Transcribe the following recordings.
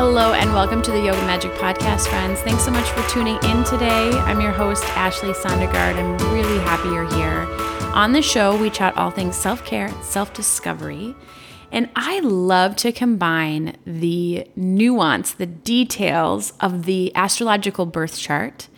Hello, and welcome to the Yoga Magic Podcast, friends. Thanks so much for tuning in today. I'm your host, Ashley Sondergaard. I'm really happy you're here. On the show, we chat all things self care, self discovery, and I love to combine the nuance, the details of the astrological birth chart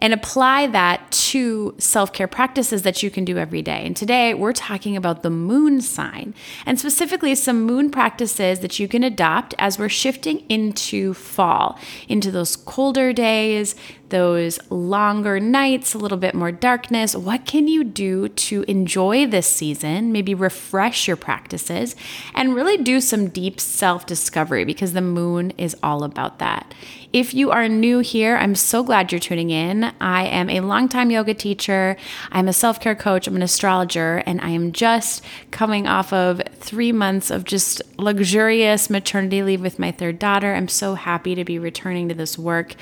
and apply that to self care practices that you can do every day. And today we're talking about the moon sign and specifically some moon practices that you can adopt as we're shifting into fall, into those colder days, those longer nights, a little bit more darkness. What can you do to enjoy this season? Maybe refresh your practices and really do some deep self discovery because the moon is all about that. If you are new here, I'm so glad you're tuning in. I am a longtime yoga teacher, I'm a self care coach, I'm an astrologer, and I am just coming off of three months of just luxurious maternity leave with my third daughter. I'm so happy to be returning to this work.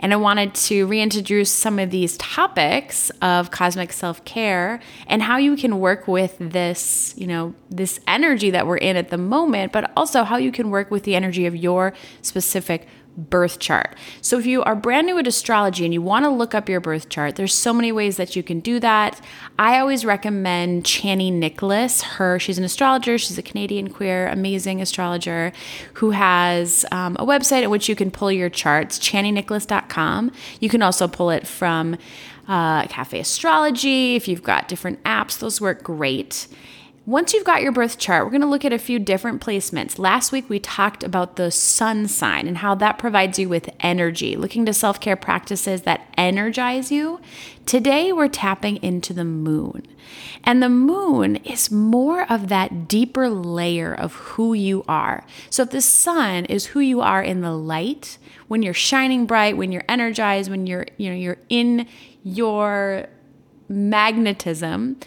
And I wanted to to reintroduce some of these topics of cosmic self-care and how you can work with this, you know, this energy that we're in at the moment, but also how you can work with the energy of your specific birth chart. So if you are brand new at astrology and you want to look up your birth chart, there's so many ways that you can do that. I always recommend Chani Nicholas. Her, she's an astrologer. She's a Canadian queer, amazing astrologer who has um, a website at which you can pull your charts, chaninicholas.com. You can also pull it from uh, Cafe Astrology. If you've got different apps, those work great. Once you've got your birth chart, we're going to look at a few different placements. Last week, we talked about the sun sign and how that provides you with energy, looking to self care practices that energize you. Today, we're tapping into the moon. And the moon is more of that deeper layer of who you are. So, if the sun is who you are in the light, when you're shining bright, when you're energized, when you're, you know, you're in your magnetism,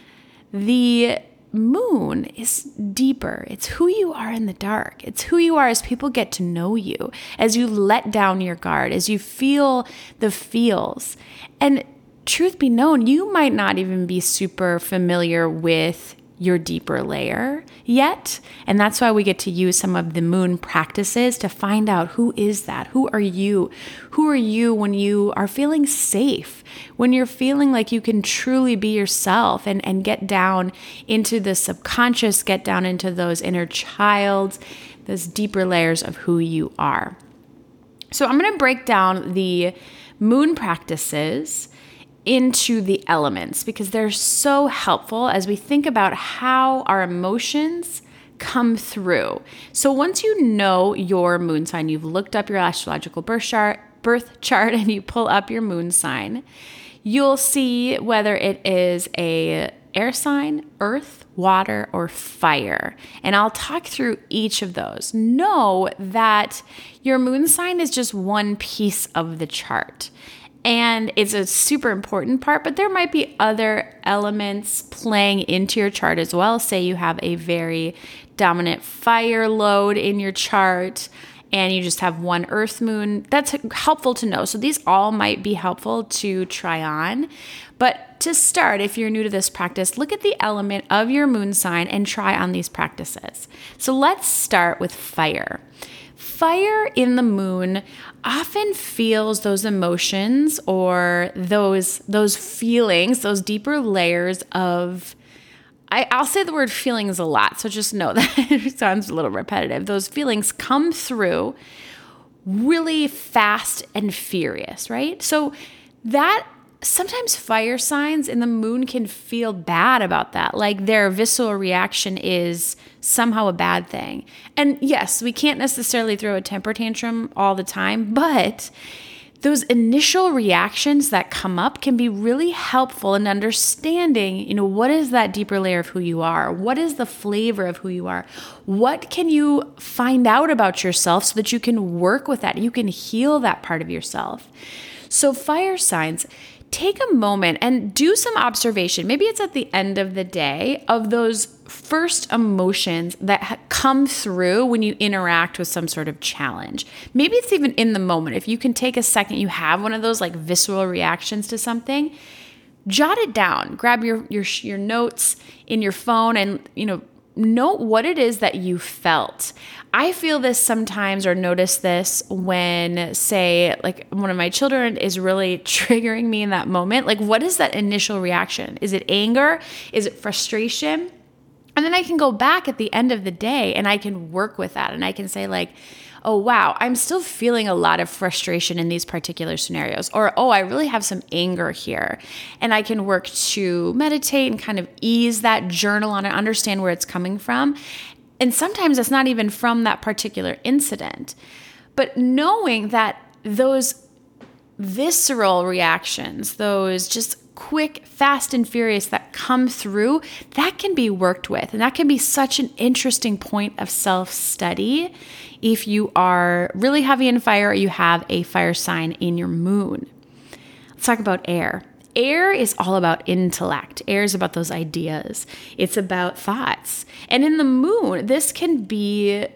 the moon is deeper. It's who you are in the dark. It's who you are as people get to know you, as you let down your guard, as you feel the feels. And truth be known, you might not even be super familiar with your deeper layer yet. And that's why we get to use some of the moon practices to find out who is that? Who are you? Who are you when you are feeling safe? When you're feeling like you can truly be yourself and, and get down into the subconscious, get down into those inner child, those deeper layers of who you are. So I'm going to break down the moon practices into the elements because they're so helpful as we think about how our emotions come through. So once you know your moon sign, you've looked up your astrological birth chart, birth chart and you pull up your moon sign, you'll see whether it is a air sign, earth, water, or fire. And I'll talk through each of those. Know that your moon sign is just one piece of the chart and it's a super important part, but there might be other elements playing into your chart as well. Say you have a very dominant fire load in your chart and you just have one earth moon. That's helpful to know. So these all might be helpful to try on. But to start, if you're new to this practice, look at the element of your moon sign and try on these practices. So let's start with fire. Fire in the moon often feels those emotions or those those feelings, those deeper layers of I, will say the word feelings a lot, so just know that it sounds a little repetitive. Those feelings come through really fast and furious, right? So that sometimes fire signs in the moon can feel bad about that. Like their visceral reaction is somehow a bad thing. And yes, we can't necessarily throw a temper tantrum all the time, but those initial reactions that come up can be really helpful in understanding, you know, what is that deeper layer of who you are? What is the flavor of who you are? What can you find out about yourself so that you can work with that? You can heal that part of yourself. So, fire signs, take a moment and do some observation. Maybe it's at the end of the day of those first emotions that come through when you interact with some sort of challenge. Maybe it's even in the moment. If you can take a second, you have one of those like visceral reactions to something, jot it down. Grab your your your notes in your phone and, you know, note what it is that you felt. I feel this sometimes or notice this when, say, like one of my children is really triggering me in that moment. Like, what is that initial reaction? Is it anger? Is it frustration? And then I can go back at the end of the day and I can work with that and I can say, like, oh, wow, I'm still feeling a lot of frustration in these particular scenarios. Or, oh, I really have some anger here. And I can work to meditate and kind of ease that journal on it, understand where it's coming from. And sometimes it's not even from that particular incident. But knowing that those visceral reactions, those just quick, fast, and furious that come through, that can be worked with. And that can be such an interesting point of self study if you are really heavy in fire or you have a fire sign in your moon. Let's talk about air. Air is all about intellect. Air is about those ideas. It's about thoughts. And in the moon, this can be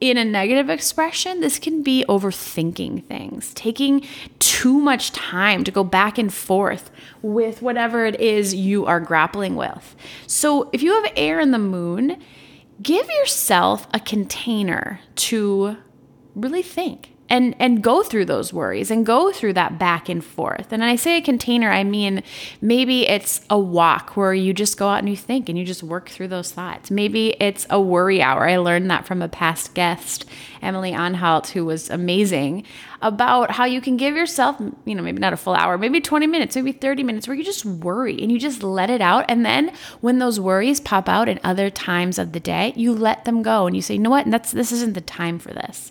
in a negative expression, this can be overthinking things, taking too much time to go back and forth with whatever it is you are grappling with. So, if you have air in the moon, give yourself a container to really think and and go through those worries and go through that back and forth. And I say a container, I mean maybe it's a walk where you just go out and you think and you just work through those thoughts. Maybe it's a worry hour. I learned that from a past guest, Emily Anhalt, who was amazing about how you can give yourself, you know, maybe not a full hour, maybe 20 minutes, maybe 30 minutes where you just worry and you just let it out. And then when those worries pop out in other times of the day, you let them go and you say, you know what? That's this isn't the time for this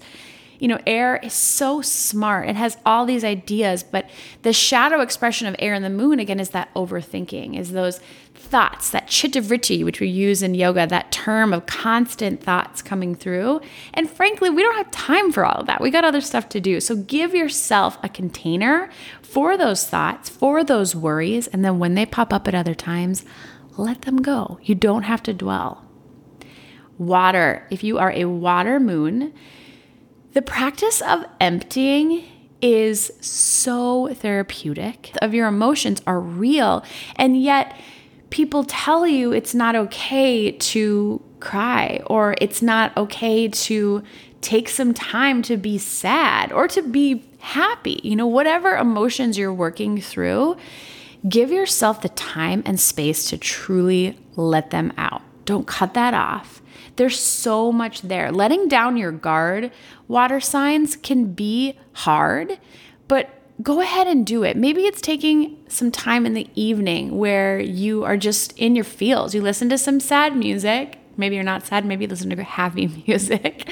you know, air is so smart. It has all these ideas, but the shadow expression of air and the moon, again, is that overthinking, is those thoughts, that chitta-vritti, which we use in yoga, that term of constant thoughts coming through. And frankly, we don't have time for all of that. We got other stuff to do. So give yourself a container for those thoughts, for those worries. And then when they pop up at other times, let them go. You don't have to dwell. Water. If you are a water moon, the practice of emptying is so therapeutic. Of your emotions are real, and yet people tell you it's not okay to cry or it's not okay to take some time to be sad or to be happy. You know, whatever emotions you're working through, give yourself the time and space to truly let them out. Don't cut that off. There's so much there. Letting down your guard, water signs, can be hard, but go ahead and do it. Maybe it's taking some time in the evening where you are just in your feels. You listen to some sad music. Maybe you're not sad, maybe you listen to happy music.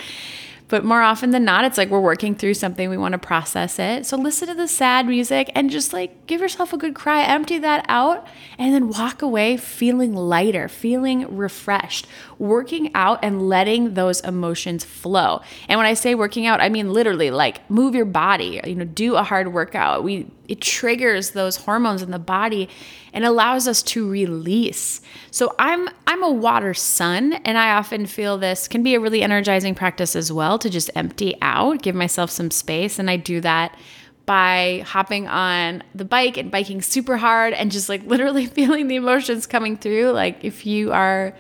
But more often than not, it's like we're working through something, we want to process it. So listen to the sad music and just like give yourself a good cry, empty that out, and then walk away feeling lighter, feeling refreshed, working out and letting those emotions flow. And when I say working out, I mean literally like move your body, you know, do a hard workout. We it triggers those hormones in the body and allows us to release. So I'm I'm a water sun and I often feel this can be a really energizing practice as well to just empty out, give myself some space. And I do that by hopping on the bike and biking super hard and just like literally feeling the emotions coming through. Like if you are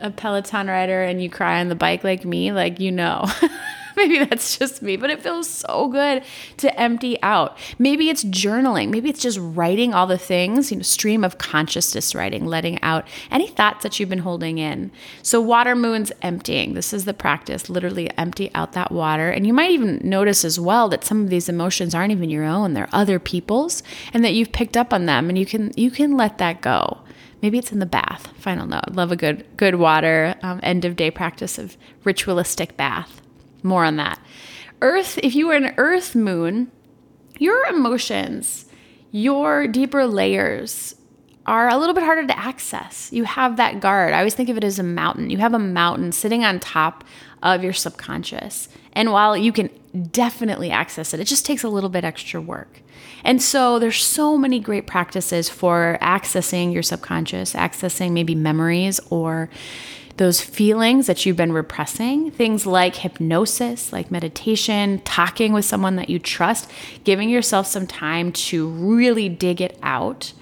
a peloton rider and you cry on the bike like me like you know Maybe that's just me, but it feels so good to empty out. Maybe it's journaling. Maybe it's just writing all the things, you know, stream of consciousness writing, letting out any thoughts that you've been holding in. So, water moon's emptying. This is the practice. Literally empty out that water. And you might even notice as well that some of these emotions aren't even your own, they're other people's, and that you've picked up on them and you can you can let that go maybe it's in the bath final note love a good good water um, end of day practice of ritualistic bath more on that. Earth, if you were an earth moon, your emotions, your deeper layers are a little bit harder to access. You have that guard. I always think of it as a mountain. You have a mountain sitting on top of your subconscious. And while you can definitely access it, it just takes a little bit extra work. And so there's so many great practices for accessing your subconscious, accessing maybe memories or those feelings that you've been repressing, things like hypnosis, like meditation, talking with someone that you trust, giving yourself some time to really dig it out.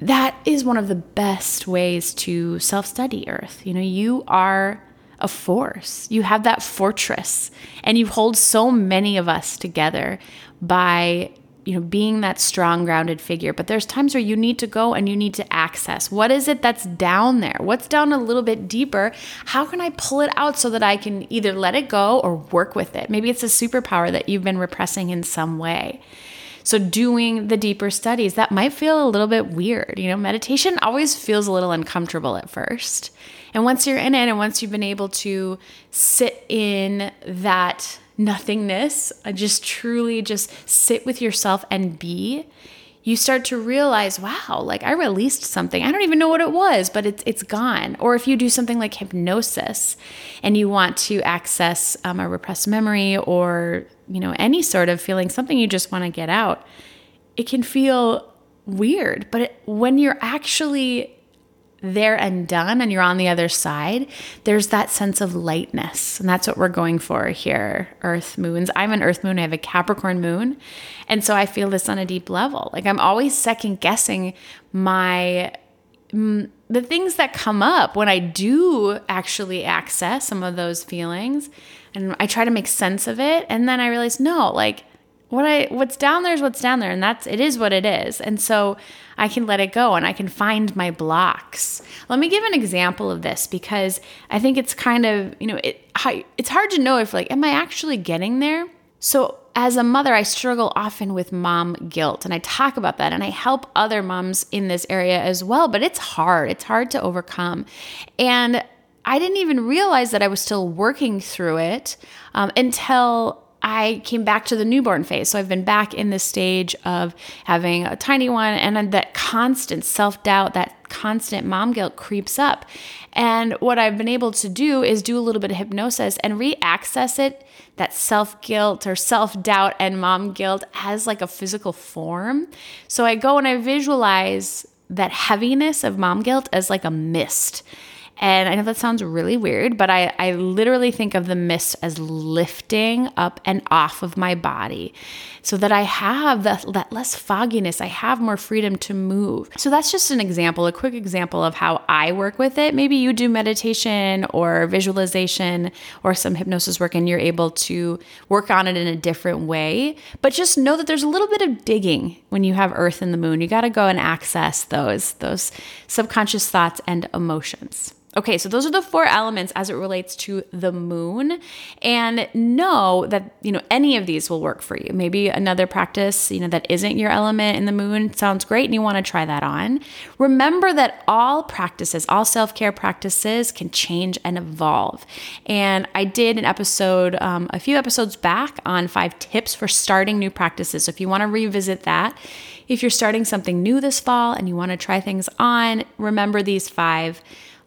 that is one of the best ways to self study Earth. You know, you are a force, you have that fortress, and you hold so many of us together by you know being that strong grounded figure but there's times where you need to go and you need to access. What is it that's down there? What's down a little bit deeper? How can i pull it out so that i can either let it go or work with it? Maybe it's a superpower that you've been repressing in some way. So, doing the deeper studies, that might feel a little bit weird. You know, meditation always feels a little uncomfortable at first. And once you're in it, and once you've been able to sit in that nothingness, uh, just truly just sit with yourself and be, you start to realize, wow, like I released something. I don't even know what it was, but it's it's gone. Or if you do something like hypnosis, and you want to access um, a repressed memory or you know any sort of feeling, something you just want to get out, it can feel weird. But it, when you're actually there and done and you're on the other side, there's that sense of lightness. And that's what we're going for here, Earth moons. I'm an Earth moon, I have a Capricorn moon. And so I feel this on a deep level. Like I'm always second guessing my. The things that come up when I do actually access some of those feelings and I try to make sense of it and then I realize no like what I what's down there is what's down there and that's it is what it is. And so I can let it go and I can find my blocks. Let me give an example of this because I think it's kind of, you know, it it's hard to know if like am I actually getting there? So as a mother, I struggle often with mom guilt and I talk about that and I help other moms in this area as well, but it's hard. It's hard to overcome. And I didn't even realize that I was still working through it um, until I came back to the newborn phase. So I've been back in this stage of having a tiny one, and that constant self doubt, that constant mom guilt creeps up. And what I've been able to do is do a little bit of hypnosis and re access it, that self guilt or self doubt and mom guilt as like a physical form. So I go and I visualize that heaviness of mom guilt as like a mist. And I know that sounds really weird, but I, I literally think of the mist as lifting up and off of my body so that I have that, that less fogginess. I have more freedom to move. So that's just an example, a quick example of how I work with it. Maybe you do meditation or visualization or some hypnosis work and you're able to work on it in a different way. But just know that there's a little bit of digging when you have earth and the moon. You got to go and access those, those subconscious thoughts and emotions. Okay, so those are the four elements as it relates to the moon. And know that, you know, any of these will work for you. Maybe another practice, you know, that isn't your element in the moon sounds great and you want to try that on. Remember that all practices, all self care practices can change and evolve. And I did an episode um, a few episodes back on five tips for starting new practices. So if you want to revisit that, if you're starting something new this fall and you want to try things on, remember these five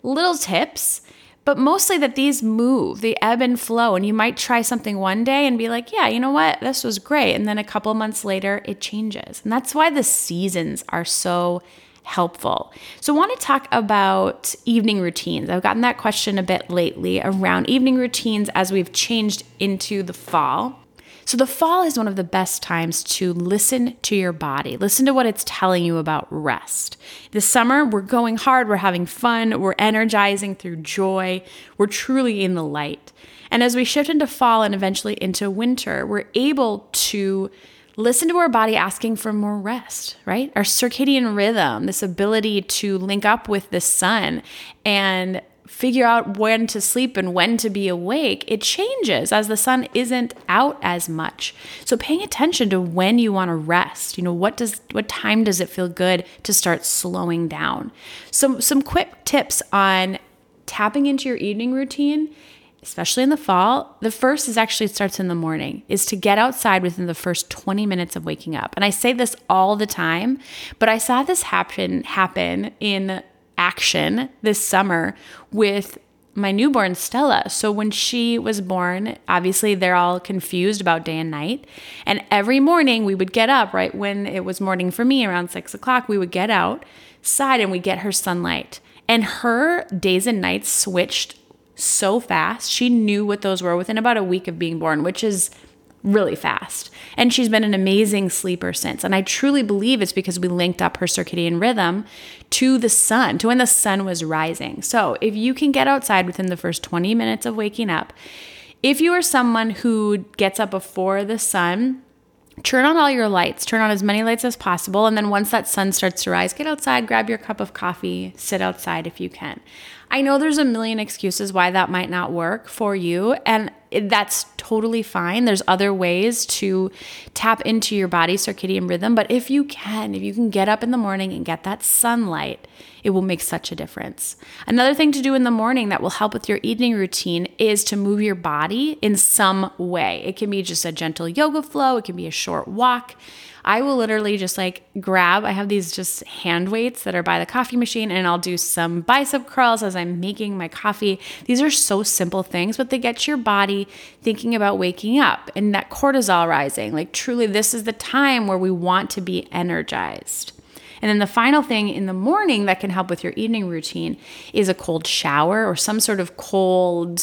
little tips, but mostly that these move, they ebb and flow. And you might try something one day and be like, yeah, you know what? This was great. And then a couple months later, it changes. And that's why the seasons are so helpful. So, I want to talk about evening routines. I've gotten that question a bit lately around evening routines as we've changed into the fall. So, the fall is one of the best times to listen to your body, listen to what it's telling you about rest. This summer, we're going hard, we're having fun, we're energizing through joy, we're truly in the light. And as we shift into fall and eventually into winter, we're able to listen to our body asking for more rest, right? Our circadian rhythm, this ability to link up with the sun and figure out when to sleep and when to be awake, it changes as the sun isn't out as much. So paying attention to when you want to rest, you know, what does what time does it feel good to start slowing down? Some some quick tips on tapping into your evening routine especially in the fall, the first is actually it starts in the morning, is to get outside within the first 20 minutes of waking up. And I say this all the time, but I saw this happen happen in action this summer with my newborn Stella. So when she was born, obviously they're all confused about day and night. And every morning we would get up, right when it was morning for me around six o'clock, we would get outside and we get her sunlight. And her days and nights switched so fast. She knew what those were within about a week of being born, which is really fast. And she's been an amazing sleeper since. And I truly believe it's because we linked up her circadian rhythm to the sun, to when the sun was rising. So if you can get outside within the first 20 minutes of waking up, if you are someone who gets up before the sun, turn on all your lights, turn on as many lights as possible. And then once that sun starts to rise, get outside, grab your cup of coffee, sit outside if you can. I know there's a million excuses why that might not work for you, and that's totally fine. There's other ways to tap into your body's circadian rhythm, but if you can, if you can get up in the morning and get that sunlight, it will make such a difference. Another thing to do in the morning that will help with your evening routine is to move your body in some way. It can be just a gentle yoga flow, it can be a short walk. I will literally just like grab, I have these just hand weights that are by the coffee machine, and I'll do some bicep curls as I'm making my coffee. These are so simple things, but they get your body thinking about waking up and that cortisol rising. Like, truly, this is the time where we want to be energized. And then the final thing in the morning that can help with your evening routine is a cold shower or some sort of cold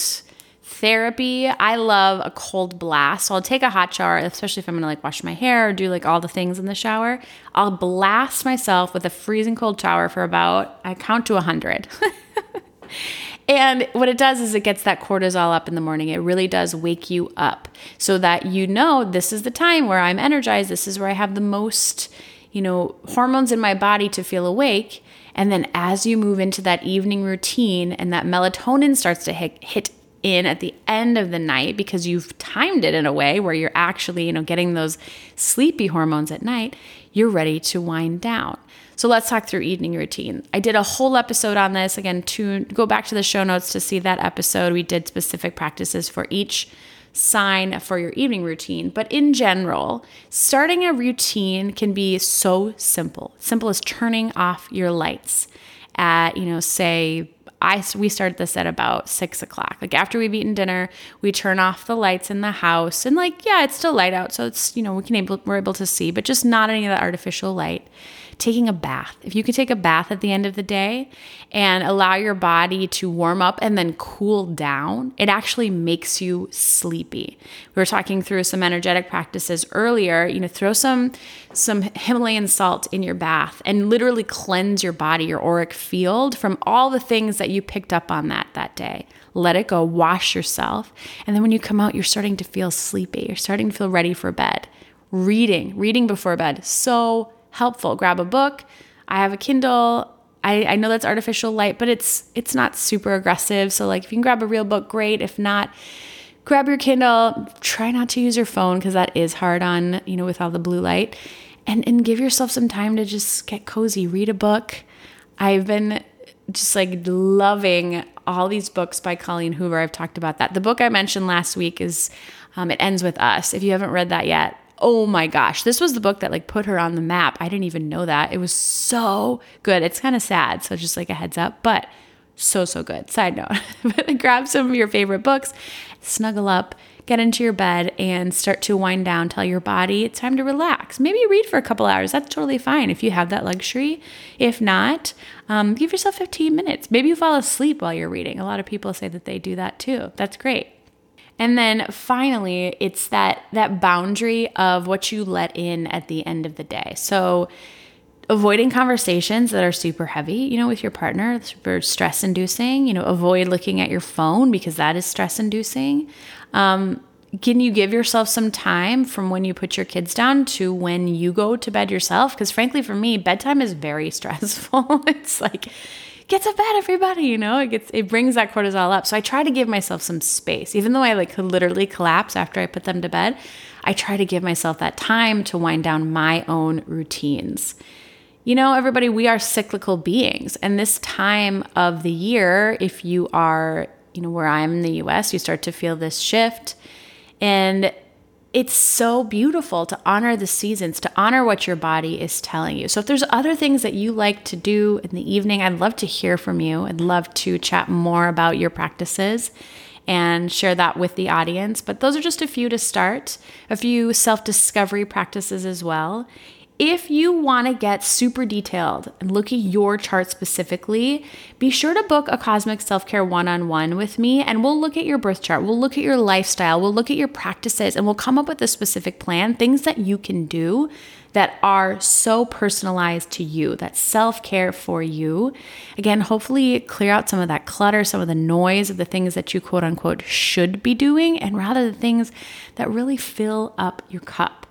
therapy, I love a cold blast. So I'll take a hot shower, especially if I'm gonna like wash my hair or do like all the things in the shower. I'll blast myself with a freezing cold shower for about, I count to 100. and what it does is it gets that cortisol up in the morning. It really does wake you up so that you know this is the time where I'm energized. This is where I have the most, you know, hormones in my body to feel awake. And then as you move into that evening routine and that melatonin starts to hit, hit in at the end of the night because you've timed it in a way where you're actually, you know, getting those sleepy hormones at night, you're ready to wind down. So let's talk through evening routine. I did a whole episode on this. Again, to go back to the show notes to see that episode. We did specific practices for each sign for your evening routine. But in general, starting a routine can be so simple. Simple as turning off your lights at, you know, say I we start this at about six o'clock. Like after we've eaten dinner, we turn off the lights in the house, and like yeah, it's still light out, so it's you know we can able we're able to see, but just not any of the artificial light taking a bath. If you could take a bath at the end of the day and allow your body to warm up and then cool down, it actually makes you sleepy. We were talking through some energetic practices earlier, you know, throw some some Himalayan salt in your bath and literally cleanse your body, your auric field from all the things that you picked up on that that day. Let it go, wash yourself, and then when you come out, you're starting to feel sleepy. You're starting to feel ready for bed. Reading, reading before bed, so helpful. Grab a book. I have a Kindle. I, I know that's artificial light, but it's it's not super aggressive. So like if you can grab a real book, great. If not, grab your Kindle. Try not to use your phone because that is hard on, you know, with all the blue light. And and give yourself some time to just get cozy. Read a book. I've been just like loving all these books by Colleen Hoover. I've talked about that. The book I mentioned last week is um, It Ends With Us. If you haven't read that yet, oh my gosh, this was the book that like put her on the map. I didn't even know that. It was so good. It's kind of sad, so just like a heads up, but so so good. Side note, grab some of your favorite books, snuggle up, get into your bed and start to wind down. Tell your body it's time to relax. Maybe read for a couple hours. That's totally fine if you have that luxury. If not, um, give yourself 15 minutes. Maybe you fall asleep while you're reading. A lot of people say that they do that too. That's great. And then finally, it's that that boundary of what you let in at the end of the day. So avoiding conversations that are super heavy, you know, with your partner, super stress inducing, you know, avoid looking at your phone because that is stress inducing. Um, can you give yourself some time from when you put your kids down to when you go to bed yourself? Because frankly, for me, bedtime is very stressful. it's like get to bed, everybody. You know, it gets it brings that cortisol up. So I try to give myself some space, even though I like could literally collapse after I put them to bed. I try to give myself that time to wind down my own routines. You know, everybody, we are cyclical beings, and this time of the year, if you are, you know, where I'm in the US, you start to feel this shift. And it's so beautiful to honor the seasons, to honor what your body is telling you. So, if there's other things that you like to do in the evening, I'd love to hear from you. I'd love to chat more about your practices and share that with the audience. But those are just a few to start, a few self discovery practices as well. If you want to get super detailed and look at your chart specifically, be sure to book a Cosmic Self Care one on one with me and we'll look at your birth chart. We'll look at your lifestyle. We'll look at your practices and we'll come up with a specific plan, things that you can do that are so personalized to you, that self care for you. Again, hopefully clear out some of that clutter, some of the noise of the things that you quote unquote should be doing, and rather the things that really fill up your cup.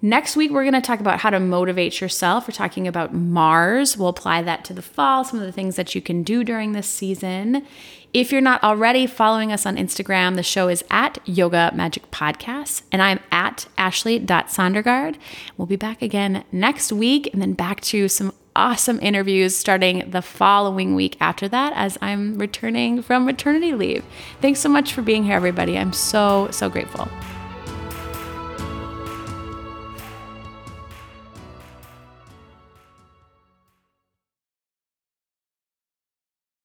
Next week, we're going to talk about how to motivate yourself. We're talking about Mars. We'll apply that to the fall, some of the things that you can do during this season. If you're not already following us on Instagram, the show is at Yoga Magic Podcast, and I'm at Ashley.Sondergaard. We'll be back again next week and then back to some awesome interviews starting the following week after that as I'm returning from maternity leave. Thanks so much for being here, everybody. I'm so, so grateful.